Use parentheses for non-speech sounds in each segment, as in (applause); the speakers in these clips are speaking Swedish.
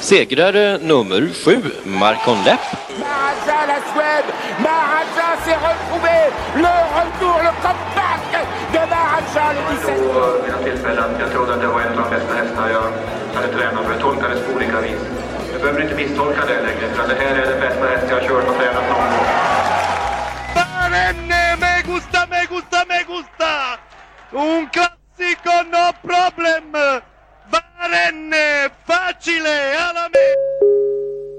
Segrare nummer sju, Marcon Lepp. Maharaja la Suède, Maharaja s'est retrouvé, le retour, le comeback de Maharaja le 17. Vid mina tillfällen. Jag trodde att det var en av de bästa hästar jag hade tränat för. Jag tolkades på olika vis. Du behöver inte misstolka det längre, för det här är den bästa häst jag har kört och tränat någon gång. Barenne, me gusta, me gusta, me gusta! Un classico, no problem! Barenne, facile, alla!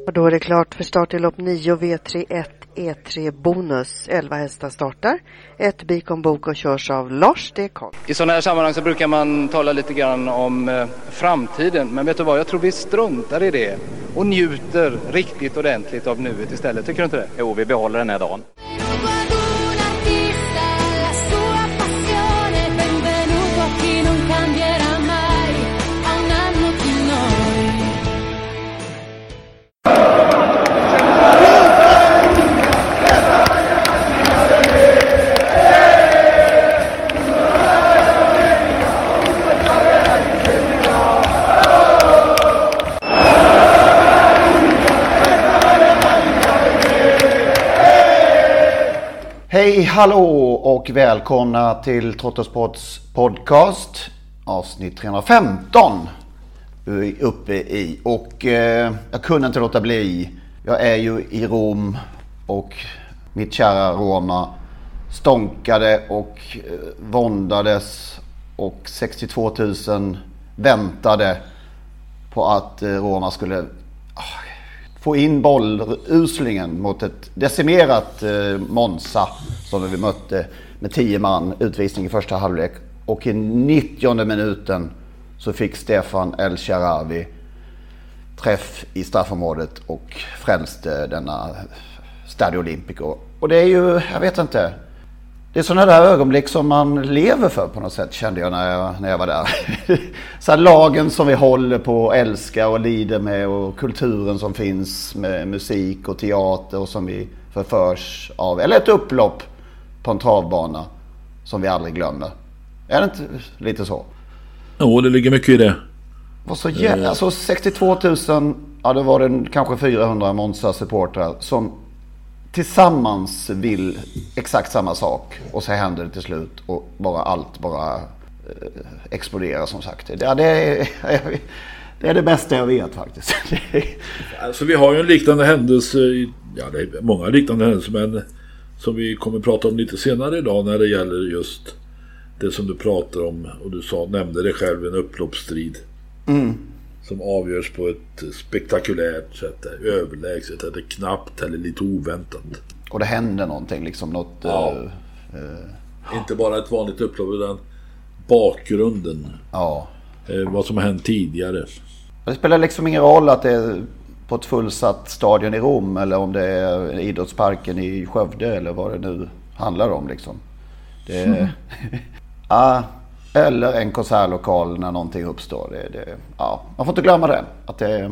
Och då är det klart för start i lopp 9 V31 E3 Bonus. 11 hästar startar. Ett Bikon Bok och körs av Lars D. Karl. I sådana här sammanhang så brukar man tala lite grann om eh, framtiden. Men vet du vad, jag tror vi struntar i det och njuter riktigt ordentligt av nuet istället. Tycker du inte det? Jo, vi behåller den här dagen. Hej, hallå och välkomna till Trottosports podcast avsnitt 315 vi är uppe i. Och eh, jag kunde inte låta bli. Jag är ju i Rom och mitt kära Roma stånkade och eh, våndades och 62 000 väntade på att eh, Roma skulle ah, få in bolluslingen mot ett decimerat eh, Monza som vi mötte med 10 man utvisning i första halvlek. Och i 90 minuten så fick Stefan El Sharawi träff i straffområdet och frälste denna Stadio Olimpico. Och det är ju, jag vet inte. Det är sådana där ögonblick som man lever för på något sätt kände jag när jag, när jag var där. (laughs) Så lagen som vi håller på och älskar och lider med och kulturen som finns med musik och teater och som vi förförs av. Eller ett upplopp på en travbana som vi aldrig glömmer. Är det inte lite så? Jo, det ligger mycket i det. Och så, ja, alltså 62 000, ja det var det kanske 400 Monza-supportrar som tillsammans vill exakt samma sak. Och så händer det till slut och bara allt bara eh, exploderar som sagt. Ja, det, är, (laughs) det är det bästa jag vet faktiskt. (laughs) alltså vi har ju en liknande händelse, ja det är många liknande händelser men som vi kommer prata om lite senare idag när det gäller just det som du pratar om och du sa, nämnde det själv, en upploppsstrid. Mm. Som avgörs på ett spektakulärt sätt, överlägset eller knappt eller lite oväntat. Och det händer någonting liksom, något... Ja. Uh, uh, Inte bara ett vanligt upplopp utan bakgrunden. Ja. Uh, vad som har hänt tidigare. Det spelar liksom ingen roll att det är på ett fullsatt stadion i Rom eller om det är idrottsparken i Skövde eller vad det nu handlar om liksom. Det mm. ja, (laughs) eller en konsertlokal när någonting uppstår. Det, det, ja, man får inte glömma det. Att det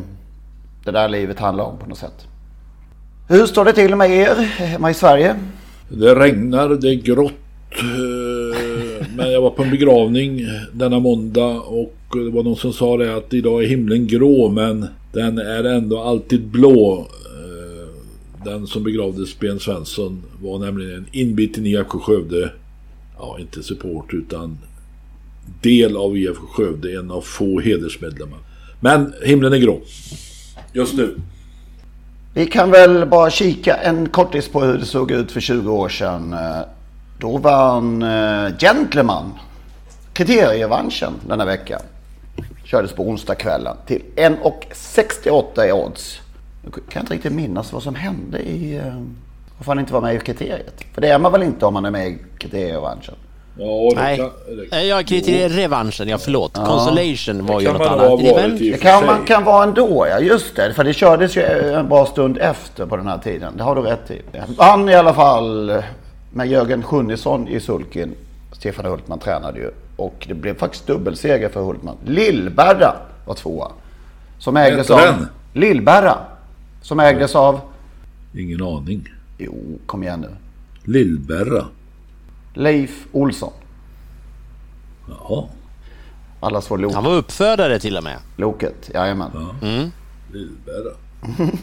det där livet handlar om på något sätt. Hur står det till med er hemma i Sverige? Det regnar, det är grått. Eh, men jag var på en begravning denna måndag och det var någon som sa det att idag är himlen grå men den är ändå alltid blå. Eh, den som begravdes, Ben Svensson, var nämligen en inbiten IFK Skövde. Ja, inte support utan del av IFK Skövde, en av få hedersmedlemmar. Men himlen är grå. Just nu. Vi kan väl bara kika en kortis på hur det såg ut för 20 år sedan. Eh, då vann eh, Gentleman kriterierevanschen denna vecka. Kördes på onsdagskvällen till 1,68 i odds. Nu kan jag inte riktigt minnas vad som hände i... Eh, varför han inte var med i kriteriet. För det är man väl inte om man är med i kriterierevanschen? Ja, Nej, kan, jag kritiserar revanschen, ja förlåt. Ja. Consolation var ju något annat. Det kan man kan vara ändå, ja just det. För det kördes ju en bra stund efter på den här tiden. Det har du rätt i. Han i alla fall med Jörgen Sjunnesson i sulken. Stefan Hultman tränade ju. Och det blev faktiskt dubbelseger för Hultman. Lillberra var tvåa. Som ägdes av... den? Lillberra. Som ägdes av... Ingen aning. Jo, kom igen nu. Lillberra. Leif Olsson. Jaha. Allas vår. Han var uppfödare till och med. Loket, jajamän. Mm. Lillberra. (laughs)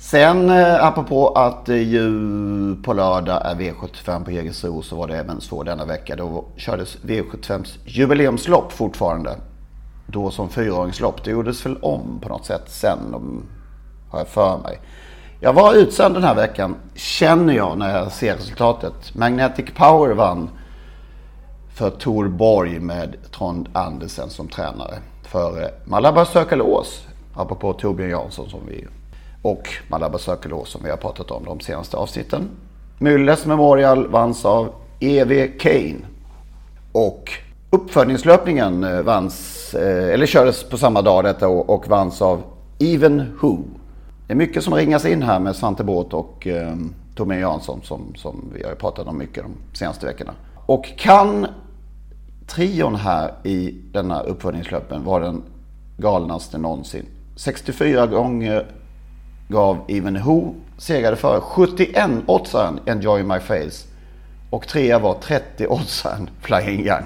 Sen eh, apropå att eh, ju på lördag är V75 på Jägersro så var det även så denna vecka. Då kördes V75s jubileumslopp fortfarande. Då som fyraåringslopp. Det gjordes väl om på något sätt sen om, har jag för mig. Jag var utsänd den här veckan känner jag när jag ser resultatet. Magnetic Power vann för Tor Borg med Trond Andersen som tränare. För eh, Malabar Circle Ås, apropå Torbjörn Jansson som vi och Malabar Circle Ås som vi har pratat om de senaste avsnitten. Mylles Memorial vanns av E.V. Kane. Och uppföljningslöpningen eh, vanns, eh, eller kördes på samma dag detta år och vanns av Even Who. Det är mycket som ringas in här med Svante Båth och eh, Torbjörn Jansson som, som vi har pratat om mycket de senaste veckorna. Och kan trion här i denna uppföljningslöpen vara den galnaste någonsin. 64 gånger gav Even Who segrade före 71 oddsaren Enjoy My Face. Och trea var 30 oddsaren (laughs) Flying Young.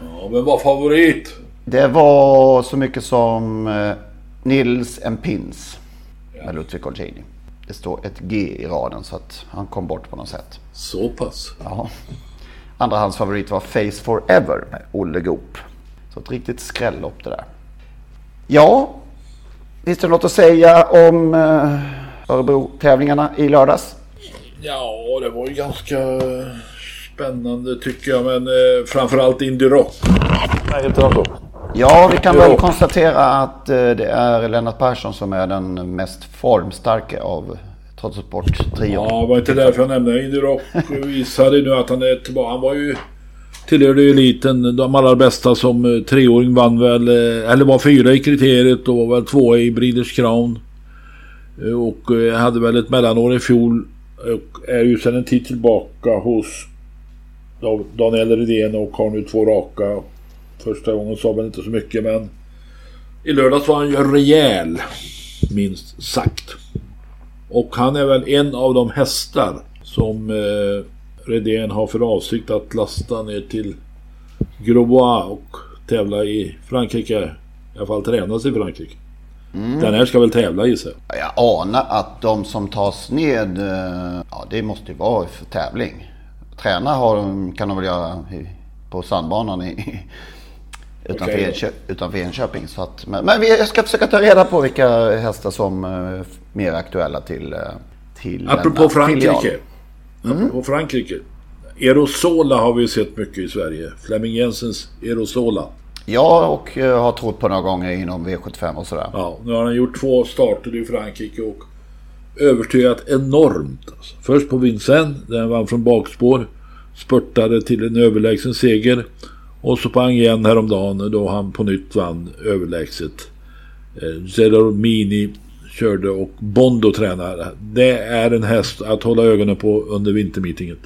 Ja, men var favorit? Det var så mycket som eh, Nils and Pins med Ludvig Colgjini. Det står ett G i raden så att han kom bort på något sätt. Så pass? Ja. Andra hans favorit var Face Forever med Olle Goop. Så ett riktigt skrällopp det där. Ja, finns det något att säga om eh, Örebro-tävlingarna i lördags? Ja, det var ju ganska spännande tycker jag. Men eh, framförallt Indy Rock. Nej, han så? Ja, vi kan väl konstatera att eh, det är Lennart Persson som är den mest formstarka av Trottosport-trion. Ja, det var inte därför jag nämnde Indy Rock. Visade nu att han är tillbaka. Han var ju tillhörde ju eliten. De allra bästa som eh, treåring vann väl, eh, eller var fyra i kriteriet och var väl tvåa i Breeders Crown. Och hade väl ett mellanår i fjol. Och är ju sedan en tid tillbaka hos Da- Daniel Redén och har nu två raka. Första gången sa väl inte så mycket men i lördags var han ju rejäl. Minst sagt. Och han är väl en av de hästar som eh, Redén har för avsikt att lasta ner till Grosbois och tävla i Frankrike. I alla fall tränas i Frankrike. Mm. Den här ska väl tävla gissar jag. Jag anar att de som tas ned, eh, ja det måste ju vara för tävling. Träna har, de- kan de väl göra i, på sandbanan i, utanför, Okej. Enköp, utanför Enköping. Så att, men men vi, jag ska försöka ta reda på vilka hästar som eh, är mer aktuella till, eh, till Apropå denna Frankrike. filial. Apropå Frankrike. Aerosola har vi sett mycket i Sverige. Flemming Jensens Aerosola. Ja, och eh, har trott på några gånger inom V75 och sådär. Ja, nu har han gjort två starter i Frankrike och övertygat enormt. Alltså. Först på Vincennes, där han vann från bakspår. Spurtade till en överlägsen seger. Och så pang igen häromdagen då han på nytt vann överlägset. Eh, Zero Mini körde och Bondo tränade. Det är en häst att hålla ögonen på under vintermeetinget.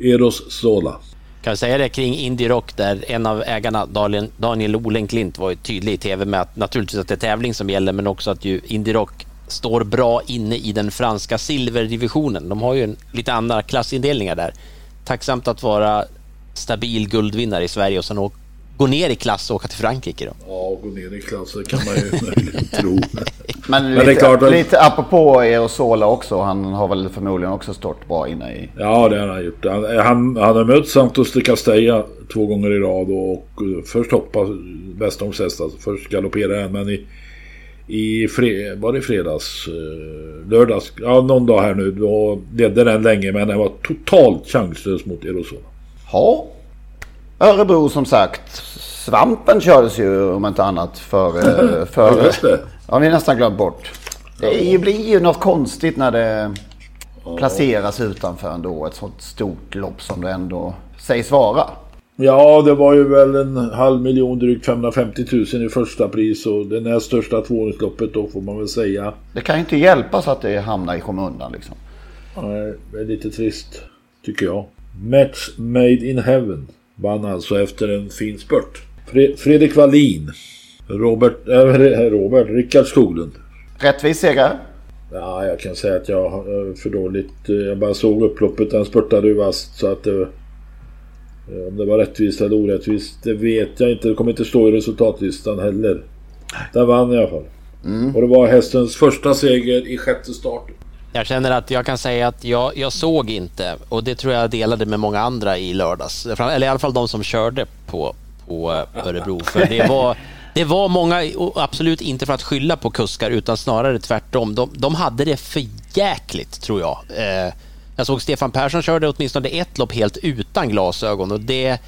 Eros Sola. Kan vi säga det kring Indie Rock där en av ägarna, Daniel, Daniel Olenklint, var ju tydlig i TV med att naturligtvis att det är tävling som gäller men också att ju Indie Rock står bra inne i den franska silverdivisionen. De har ju en, lite andra klassindelningar där. Tacksamt att vara stabil guldvinnare i Sverige och sen gå ner i klass och åka till Frankrike då. Ja, gå ner i klass det kan man ju (laughs) tro. (laughs) Men, Men lite, det är klart att- lite apropå Aerosola också. Han har väl förmodligen också stått bra inne i... Ja, det har han gjort. Han, han, han har mött Santos de Castella två gånger i rad och, och först hoppas Westholms alltså. Först galopperade han men i, i fre, var det i fredags? eh, lördags? Ja, någon dag här nu. Då ledde den länge men den var totalt chanslös mot Aerosola. Ja. Örebro som sagt. Svampen kördes ju om inte annat för... eh, (laughs) för Ja. Ja, vi har nästan glömt bort. Det blir ju något konstigt när det placeras utanför ändå ett sånt stort lopp som det ändå sägs vara. Ja, det var ju väl en halv miljon, drygt 550 000 i första pris och det näst största tvååringsloppet då får man väl säga. Det kan ju inte hjälpas att det hamnar i skymundan liksom. Nej, det är lite trist tycker jag. Match Made in Heaven vann alltså efter en fin spurt. Fre Fredrik Wallin. Robert, äh, Robert, Rickard Skoglund. Rättvis seger. Ja, jag kan säga att jag har för dåligt. eh, Jag bara såg upploppet. Han spurtade ju vasst så att det... eh, Om det var rättvist eller orättvist, det vet jag inte. Det kommer inte stå i resultatlistan heller. Den vann i alla fall. Och det var hästens första seger i sjätte starten. Jag känner att jag kan säga att jag, jag såg inte och det tror jag delade med många andra i lördags. Eller i alla fall de som körde på, på eh, Örebro. För det var, det var många, absolut inte för att skylla på kuskar utan snarare tvärtom. De, de hade det för jäkligt tror jag. Eh, jag såg Stefan Persson körde åtminstone ett lopp helt utan glasögon och det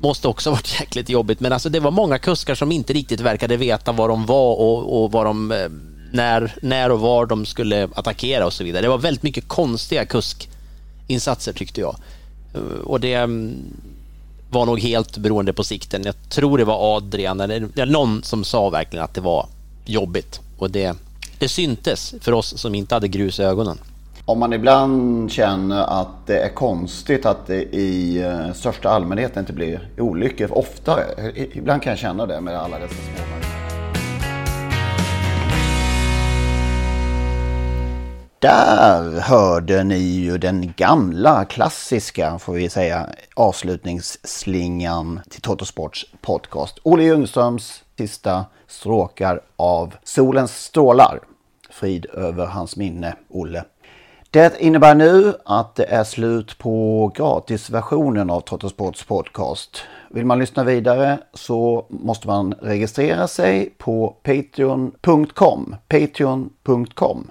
måste också ha (laughs) varit jäkligt jobbigt. Men alltså det var många kuskar som inte riktigt verkade veta var de var och, och vad de, eh, när, när och var de skulle attackera och så vidare. Det var väldigt mycket konstiga kuskinsatser tyckte jag. Eh, och det mm, var nog helt beroende på sikten. Jag tror det var Adrian eller någon som sa verkligen att det var jobbigt. Och det, det syntes för oss som inte hade grus i ögonen. Om man ibland känner att det är konstigt att det i eh, största allmänhet inte blir olyckor oftare. Eh, ibland kan jag känna det med alla dessa små Där hörde ni ju den gamla klassiska, får vi säga, avslutningsslingan till Totosports podcast. Olle Ljungströms sista stråkar av Solens strålar. Frid över hans minne, Olle. Det innebär nu att det är slut på gratisversionen av Trottosports podcast. Vill man lyssna vidare så måste man registrera sig på patreon.com. Patreon.com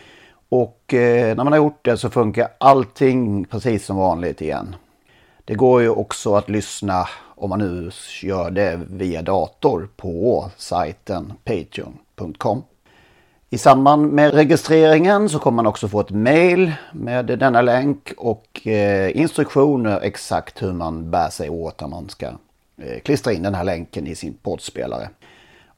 Och eh, när man har gjort det så funkar allting precis som vanligt igen. Det går ju också att lyssna om man nu gör det via dator på sajten patreon.com. I samband med registreringen så kommer man också få ett mail med denna länk och eh, instruktioner exakt hur man bär sig åt när man ska eh, klistra in den här länken i sin poddspelare.